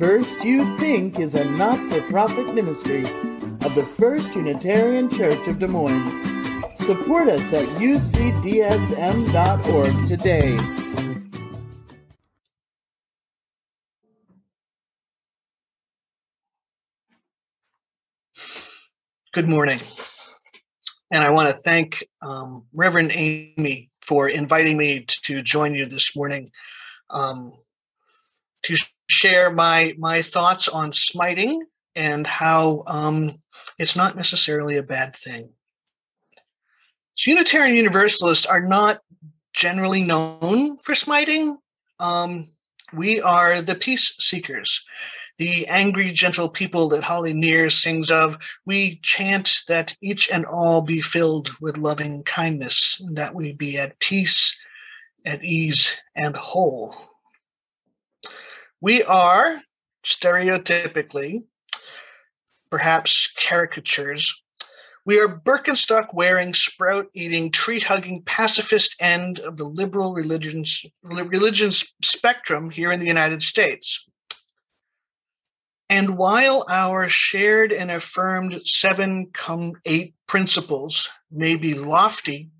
First You Think is a not for profit ministry of the First Unitarian Church of Des Moines. Support us at ucdsm.org today. Good morning. And I want to thank um, Reverend Amy for inviting me to join you this morning um, to share my my thoughts on smiting and how um, it's not necessarily a bad thing. So Unitarian Universalists are not generally known for smiting. Um, we are the peace seekers, the angry, gentle people that Holly Near sings of. We chant that each and all be filled with loving kindness, that we be at peace, at ease, and whole. We are stereotypically, perhaps caricatures, we are Birkenstock wearing, sprout eating, tree hugging pacifist end of the liberal religions, religions spectrum here in the United States. And while our shared and affirmed seven come eight principles may be lofty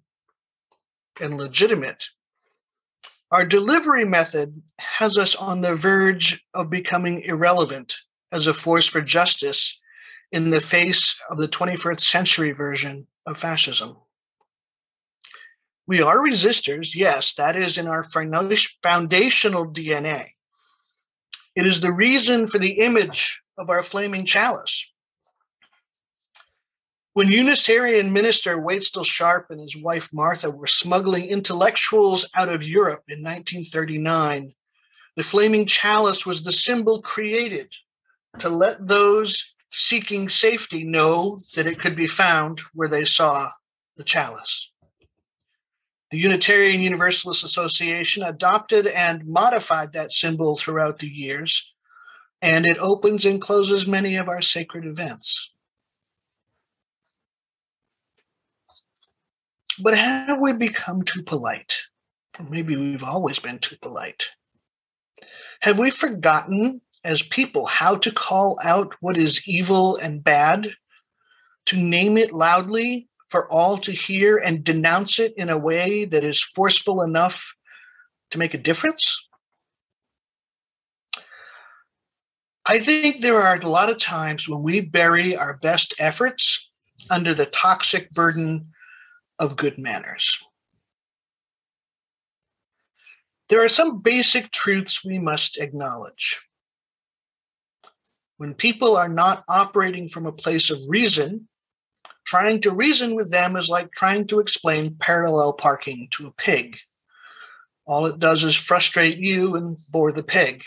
and legitimate, our delivery method has us on the verge of becoming irrelevant as a force for justice in the face of the 21st century version of fascism. We are resistors, yes, that is in our foundational DNA. It is the reason for the image of our flaming chalice. When Unitarian minister Waitstill Sharp and his wife Martha were smuggling intellectuals out of Europe in 1939, the flaming chalice was the symbol created to let those seeking safety know that it could be found where they saw the chalice. The Unitarian Universalist Association adopted and modified that symbol throughout the years, and it opens and closes many of our sacred events. But have we become too polite? Or maybe we've always been too polite. Have we forgotten as people how to call out what is evil and bad, to name it loudly for all to hear and denounce it in a way that is forceful enough to make a difference? I think there are a lot of times when we bury our best efforts under the toxic burden of good manners. There are some basic truths we must acknowledge. When people are not operating from a place of reason, trying to reason with them is like trying to explain parallel parking to a pig. All it does is frustrate you and bore the pig.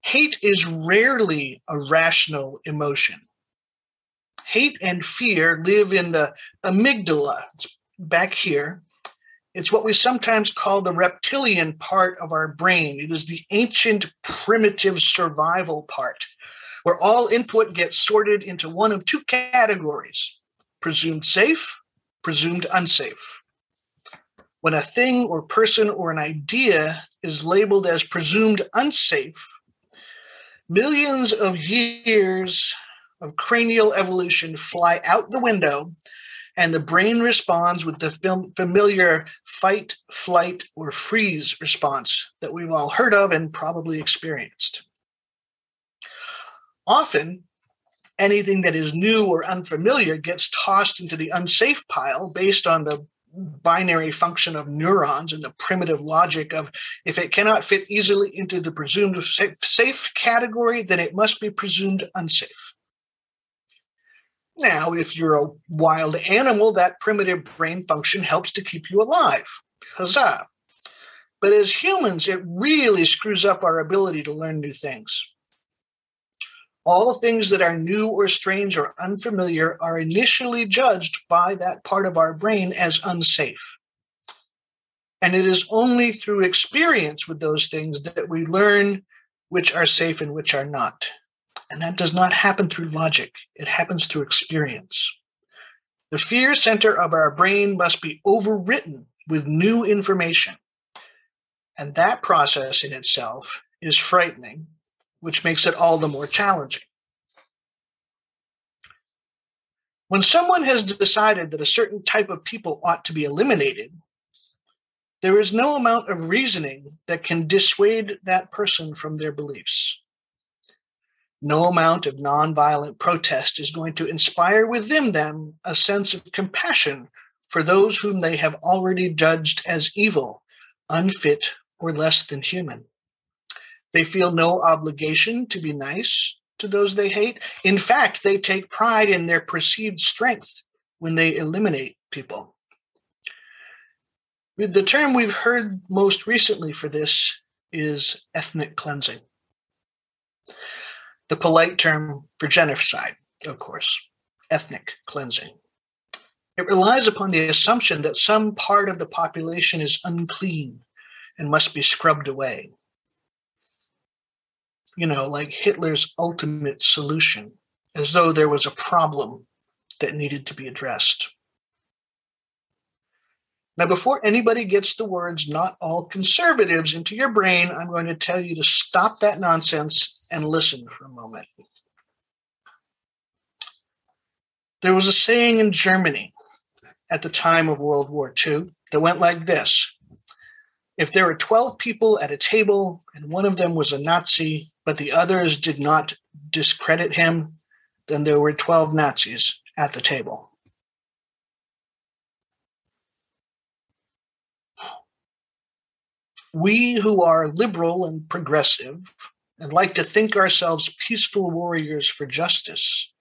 Hate is rarely a rational emotion hate and fear live in the amygdala. It's back here. It's what we sometimes call the reptilian part of our brain. It is the ancient primitive survival part, where all input gets sorted into one of two categories presumed safe, presumed unsafe. When a thing or person or an idea is labeled as presumed unsafe, millions of years of cranial evolution fly out the window, and the brain responds with the familiar fight, flight, or freeze response that we've all heard of and probably experienced. Often, anything that is new or unfamiliar gets tossed into the unsafe pile based on the binary function of neurons and the primitive logic of if it cannot fit easily into the presumed safe category, then it must be presumed unsafe. Now, if you're a wild animal, that primitive brain function helps to keep you alive. Huzzah. But as humans, it really screws up our ability to learn new things. All things that are new or strange or unfamiliar are initially judged by that part of our brain as unsafe. And it is only through experience with those things that we learn which are safe and which are not. And that does not happen through logic, it happens through experience. The fear center of our brain must be overwritten with new information. And that process in itself is frightening, which makes it all the more challenging. When someone has decided that a certain type of people ought to be eliminated, there is no amount of reasoning that can dissuade that person from their beliefs. No amount of nonviolent protest is going to inspire within them a sense of compassion for those whom they have already judged as evil, unfit, or less than human. They feel no obligation to be nice to those they hate. In fact, they take pride in their perceived strength when they eliminate people. The term we've heard most recently for this is ethnic cleansing. The polite term for genocide, of course, ethnic cleansing. It relies upon the assumption that some part of the population is unclean and must be scrubbed away. You know, like Hitler's ultimate solution, as though there was a problem that needed to be addressed. Now, before anybody gets the words not all conservatives into your brain, I'm going to tell you to stop that nonsense and listen for a moment. There was a saying in Germany at the time of World War II that went like this If there were 12 people at a table and one of them was a Nazi, but the others did not discredit him, then there were 12 Nazis at the table. We who are liberal and progressive and like to think ourselves peaceful warriors for justice.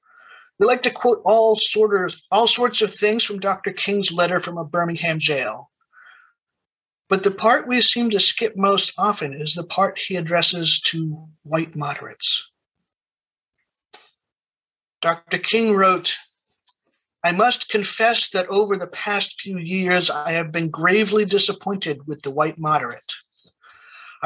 We like to quote all sort of all sorts of things from Dr. King's letter from a Birmingham jail. But the part we seem to skip most often is the part he addresses to white moderates. Dr. King wrote, I must confess that over the past few years, I have been gravely disappointed with the white moderate.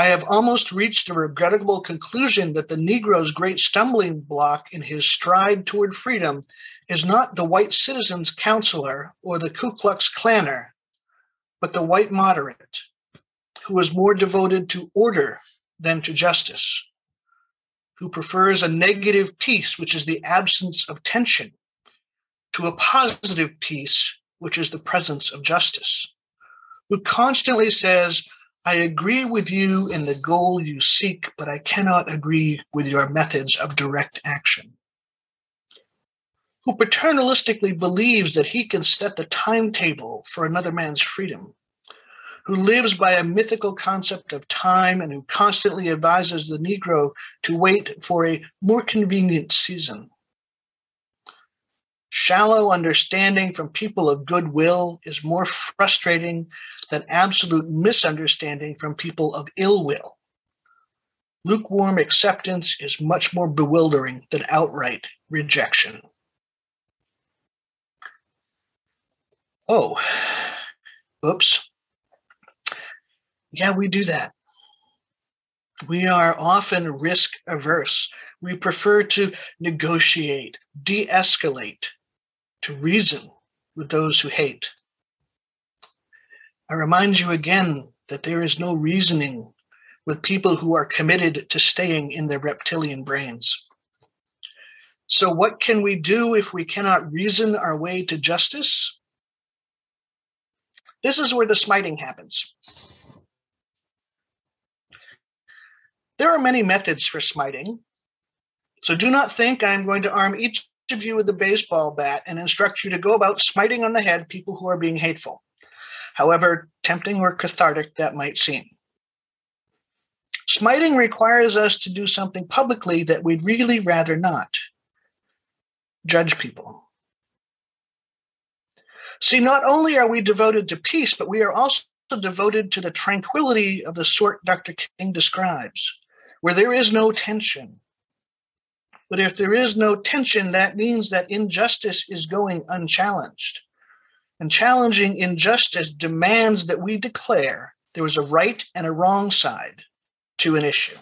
I have almost reached the regrettable conclusion that the Negro's great stumbling block in his stride toward freedom is not the white citizen's counselor or the Ku Klux Klanner, but the white moderate, who is more devoted to order than to justice, who prefers a negative peace, which is the absence of tension, to a positive peace, which is the presence of justice, who constantly says, I agree with you in the goal you seek, but I cannot agree with your methods of direct action. Who paternalistically believes that he can set the timetable for another man's freedom, who lives by a mythical concept of time and who constantly advises the Negro to wait for a more convenient season Shallow understanding from people of goodwill is more frustrating than absolute misunderstanding from people of ill will. Lukewarm acceptance is much more bewildering than outright rejection. Oh, oops. Yeah, we do that. We are often risk averse. We prefer to negotiate, de escalate, to reason with those who hate. I remind you again that there is no reasoning with people who are committed to staying in their reptilian brains. So, what can we do if we cannot reason our way to justice? This is where the smiting happens. There are many methods for smiting. So, do not think I'm going to arm each of you with a baseball bat and instruct you to go about smiting on the head people who are being hateful, however tempting or cathartic that might seem. Smiting requires us to do something publicly that we'd really rather not judge people. See, not only are we devoted to peace, but we are also devoted to the tranquility of the sort Dr. King describes, where there is no tension, but if there is no tension, that means that injustice is going unchallenged. And challenging injustice demands that we declare there is a right and a wrong side to an issue.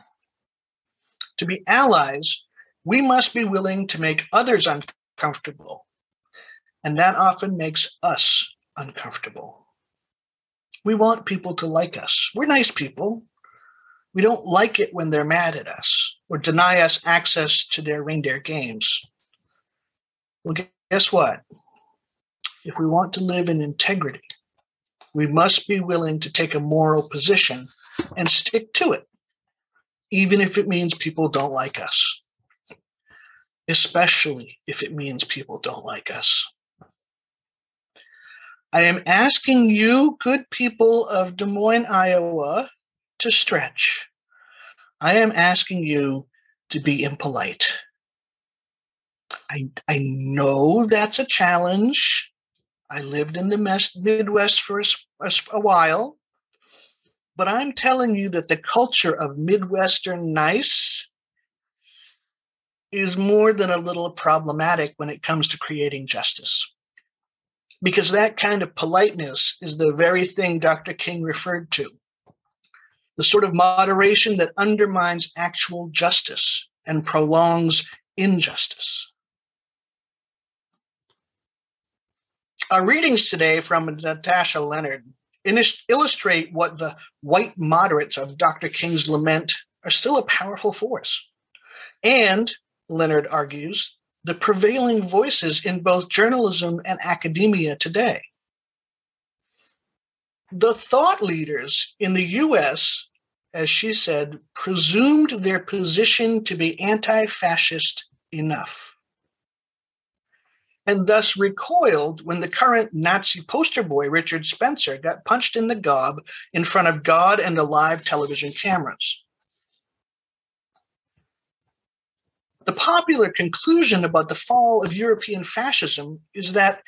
To be allies, we must be willing to make others uncomfortable. And that often makes us uncomfortable. We want people to like us. We're nice people. We don't like it when they're mad at us or deny us access to their reindeer games. Well, guess what? If we want to live in integrity, we must be willing to take a moral position and stick to it, even if it means people don't like us, especially if it means people don't like us. I am asking you, good people of Des Moines, Iowa, to stretch. I am asking you to be impolite. I, I know that's a challenge. I lived in the Midwest for a, a while, but I'm telling you that the culture of Midwestern nice is more than a little problematic when it comes to creating justice because that kind of politeness is the very thing Dr. King referred to the sort of moderation that undermines actual justice and prolongs injustice. Our readings today from Natasha Lennard illustrate what the white moderates of Dr. King's lament are still a powerful force. And, Lennard argues, the prevailing voices in both journalism and academia today. The thought leaders in the US, as she said, presumed their position to be anti fascist enough, and thus recoiled when the current Nazi poster boy, Richard Spencer, got punched in the gob in front of God and the live television cameras. The popular conclusion about the fall of European fascism is that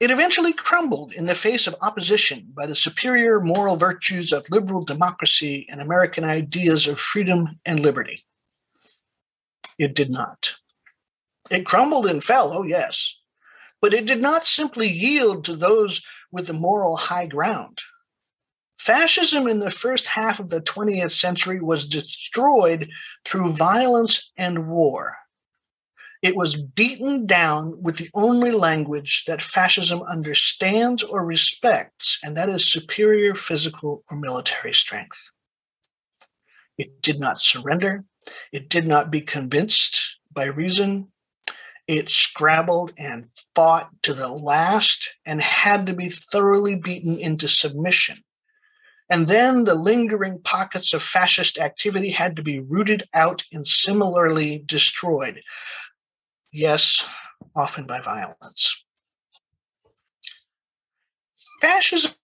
it eventually crumbled in the face of opposition by the superior moral virtues of liberal democracy and American ideas of freedom and liberty. It did not. It crumbled and fell, oh yes, but it did not simply yield to those with the moral high ground. Fascism in the first half of the 20th century was destroyed through violence and war. It was beaten down with the only language that fascism understands or respects, and that is superior physical or military strength. It did not surrender. It did not be convinced by reason. It scrabbled and fought to the last and had to be thoroughly beaten into submission. And then the lingering pockets of fascist activity had to be rooted out and similarly destroyed yes, often by violence. Fascism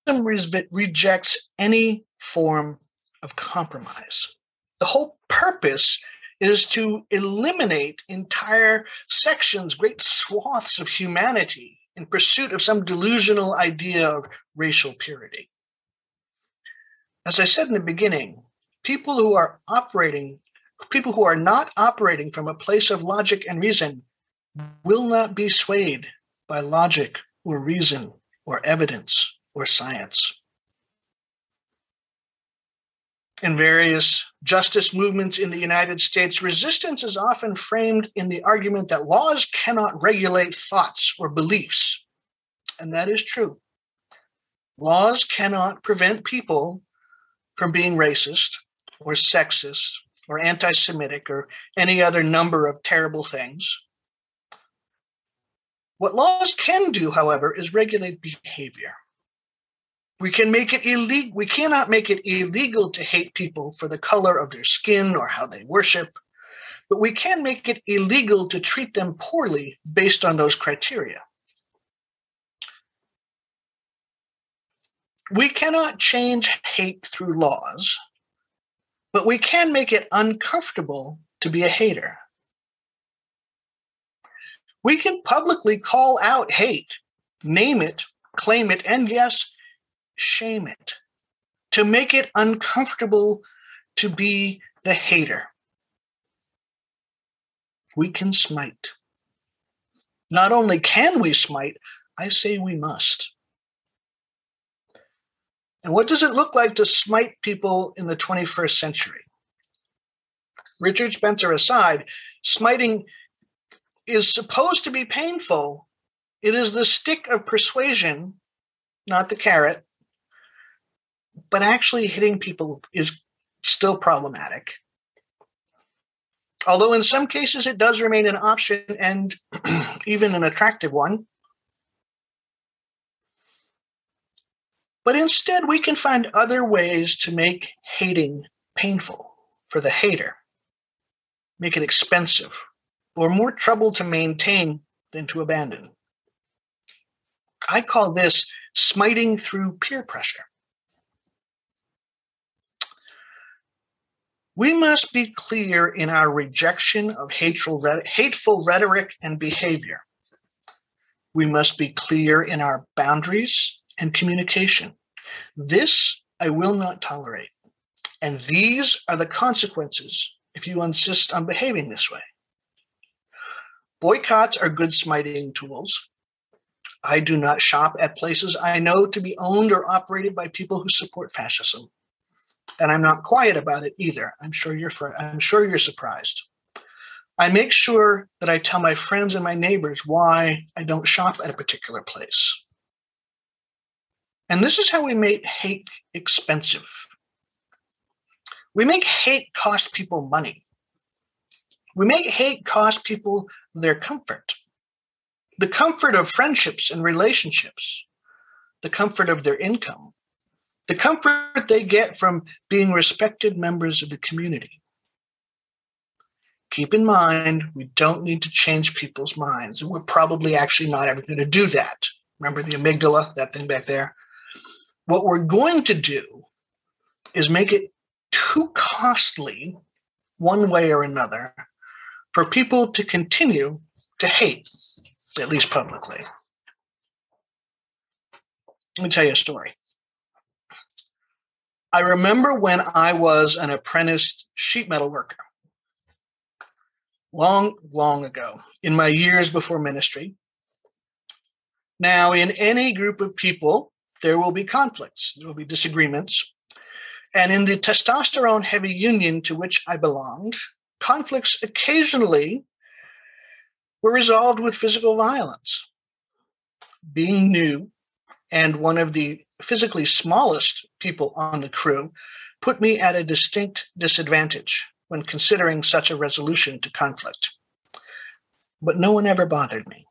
rejects any form of compromise. The whole purpose is to eliminate entire sections, great swaths of humanity in pursuit of some delusional idea of racial purity. As I said in the beginning, people who are operating, people who are not operating from a place of logic and reason will not be swayed by logic or reason or evidence or science. In various justice movements in the United States, resistance is often framed in the argument that laws cannot regulate thoughts or beliefs. And that is true. Laws cannot prevent people from being racist or sexist or anti Semitic or any other number of terrible things. What laws can do, however, is regulate behavior. We can make it illegal. We cannot make it illegal to hate people for the color of their skin or how they worship, but we can make it illegal to treat them poorly based on those criteria. We cannot change hate through laws, but we can make it uncomfortable to be a hater. We can publicly call out hate, name it, claim it, and yes, shame it to make it uncomfortable to be the hater. We can smite. Not only can we smite, I say we must. And what does it look like to smite people in the 21st century? Richard Spencer aside, smiting is supposed to be painful. It is the stick of persuasion, not the carrot. But actually, hitting people is still problematic. Although in some cases it does remain an option and even an attractive one. But instead, we can find other ways to make hating painful for the hater, make it expensive, or more trouble to maintain than to abandon. I call this smiting through peer pressure. We must be clear in our rejection of hateful, rhetoric and behavior. We must be clear in our boundaries and communication. This I will not tolerate. And these are the consequences if you insist on behaving this way. Boycotts are good smiting tools. I do not shop at places I know to be owned or operated by people who support fascism. And I'm not quiet about it either. I'm sure you're I'm sure you're surprised. I make sure that I tell my friends and my neighbors why I don't shop at a particular place. And this is how we make hate expensive. We make hate cost people money. We make hate cost people their comfort. The comfort of friendships and relationships, the comfort of their income, the comfort they get from being respected members of the community. Keep in mind, we don't need to change people's minds. We're probably actually not ever going to do that. Remember the amygdala, that thing back there? What we're going to do is make it too costly, one way or another, for people to continue to hate, at least publicly. Let me tell you a story. I remember when I was an apprentice sheet metal worker, long, long ago, in my years before ministry. Now, in any group of people, there will be conflicts, there will be disagreements. And in the testosterone heavy union to which I belonged, conflicts occasionally were resolved with physical violence. Being new and one of the physically smallest people on the crew put me at a distinct disadvantage when considering such a resolution to conflict. But no one ever bothered me.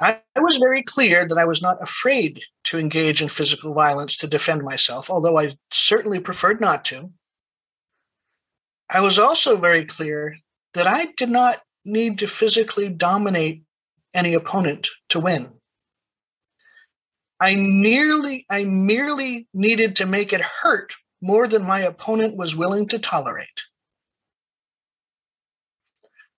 I, was very clear that I was not afraid to engage in physical violence to defend myself, although I certainly preferred not to. I was also very clear that I did not need to physically dominate any opponent to win. I nearly I merely needed to make it hurt more than my opponent was willing to tolerate.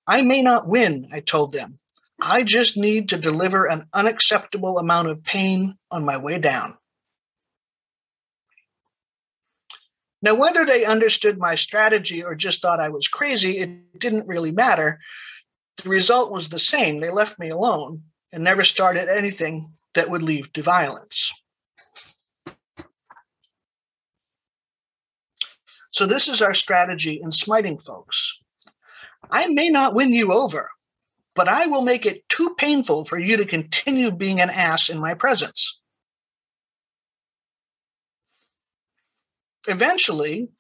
I may not win, I told them, I just need to deliver an unacceptable amount of pain on my way down. Now, whether they understood my strategy or just thought I was crazy, it didn't really matter. The result was the same. They left me alone and never started anything that would lead to violence. So, this is our strategy in smiting folks. I may not win you over, but I will make it too painful for you to continue being an ass in my presence. Eventually,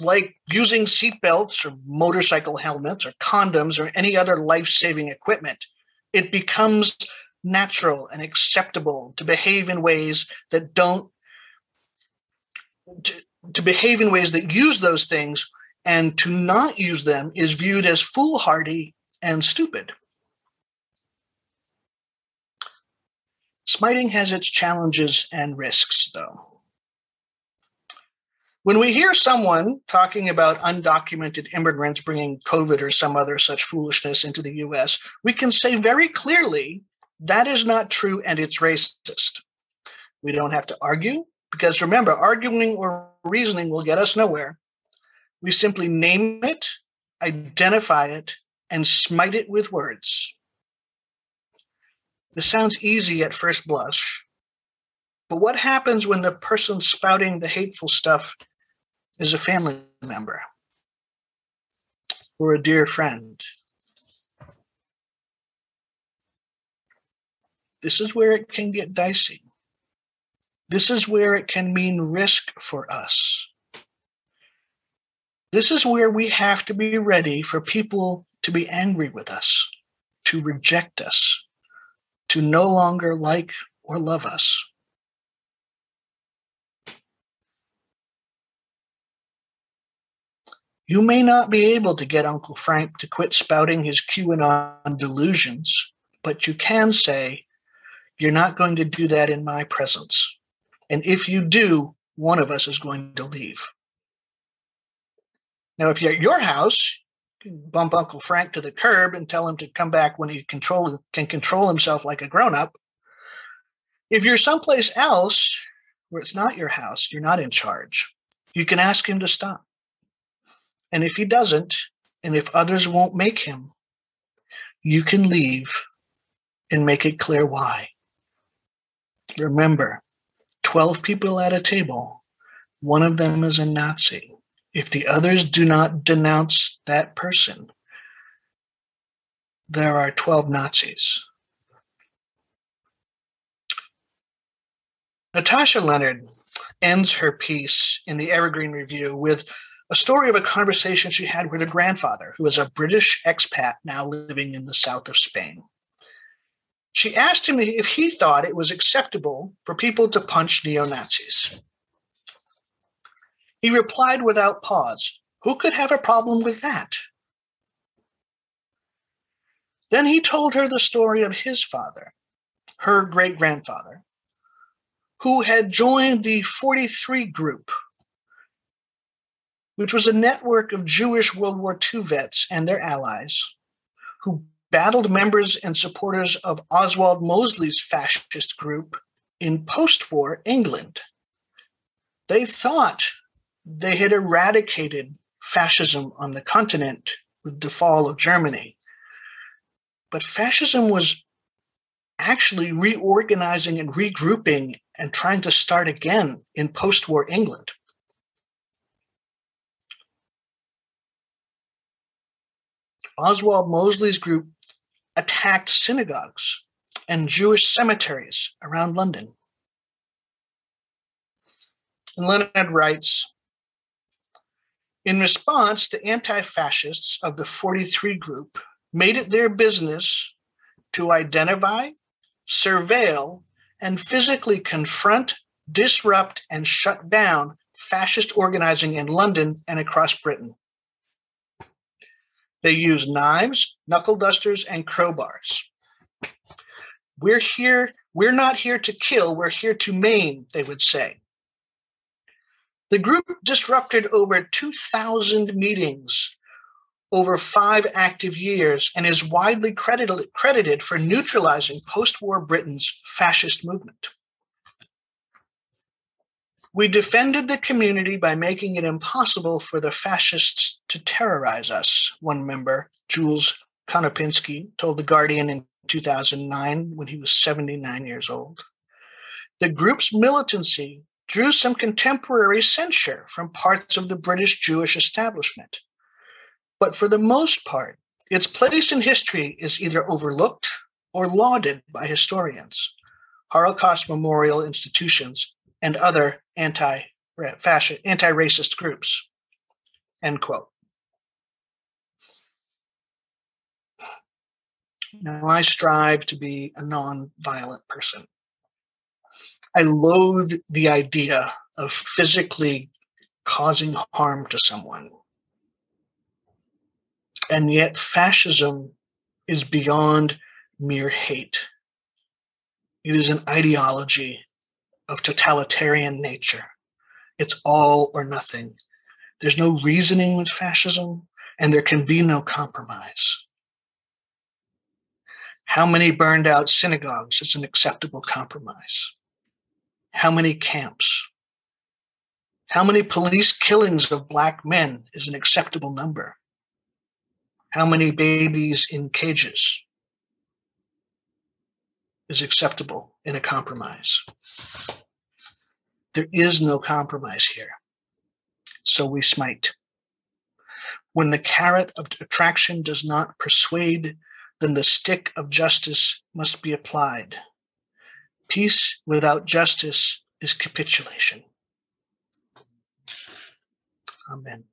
like using seatbelts or motorcycle helmets or condoms or any other life saving equipment, it becomes natural and acceptable to behave in ways that don't, to, to behave in ways that use those things and to not use them is viewed as foolhardy and stupid. Smiting has its challenges and risks, though. When we hear someone talking about undocumented immigrants bringing COVID or some other such foolishness into the US, we can say very clearly that is not true and it's racist. We don't have to argue because remember, arguing or reasoning will get us nowhere. We simply name it, identify it, and smite it with words. This sounds easy at first blush, but what happens when the person spouting the hateful stuff is a family member or a dear friend? This is where it can get dicey. This is where it can mean risk for us. This is where we have to be ready for people to be angry with us, to reject us, to no longer like or love us. You may not be able to get Uncle Frank to quit spouting his QAnon delusions, but you can say, You're not going to do that in my presence. And if you do, one of us is going to leave. Now, if you're at your house, you bump Uncle Frank to the curb and tell him to come back when he control, can control himself like a grown up. If you're someplace else where it's not your house, you're not in charge, you can ask him to stop. And if he doesn't, and if others won't make him, you can leave and make it clear why. Remember, 12 people at a table, one of them is a Nazi. If the others do not denounce that person, there are 12 Nazis. Natasha Lennard ends her piece in the Evergreen Review with a story of a conversation she had with her grandfather, who is a British expat now living in the south of Spain. She asked him if he thought it was acceptable for people to punch neo Nazis. He replied without pause, Who could have a problem with that? Then he told her the story of his father, her great grandfather, who had joined the 43 group which was a network of Jewish World War II vets and their allies who battled members and supporters of Oswald Mosley's fascist group in post war England. They thought they had eradicated fascism on the continent with the fall of Germany. But fascism was actually reorganizing and regrouping and trying to start again in post war England. Oswald Mosley's group attacked synagogues and Jewish cemeteries around London. And Lennard writes In response, the anti fascists of the 43 group made it their business to identify, surveil, and physically confront, disrupt, and shut down fascist organizing in London and across Britain. They use knives, knuckle dusters, and crowbars. We're here, we're not here to kill, we're here to maim, they would say. The group disrupted over 2,000 meetings over five active years and is widely credited, credited for neutralizing post war Britain's fascist movement. We defended the community by making it impossible for the fascists to terrorize us, one member, Jules Konopinski, told The Guardian in 2009 when he was 79 years old. The group's militancy drew some contemporary censure from parts of the British Jewish establishment. But for the most part, its place in history is either overlooked or lauded by historians, Holocaust memorial institutions, and other anti-fascist, anti-racist groups. End quote. Now, I strive to be a non-violent person. I loathe the idea of physically causing harm to someone. And yet, fascism is beyond mere hate. It is an ideology of totalitarian nature. It's all or nothing. There's no reasoning with fascism, and there can be no compromise. How many burned out synagogues is an acceptable compromise? How many camps? How many police killings of black men is an acceptable number? How many babies in cages is acceptable in a compromise. There is no compromise here. So we smite. When the carrot of attraction does not persuade, then the stick of justice must be applied. Peace without justice is capitulation. Amen.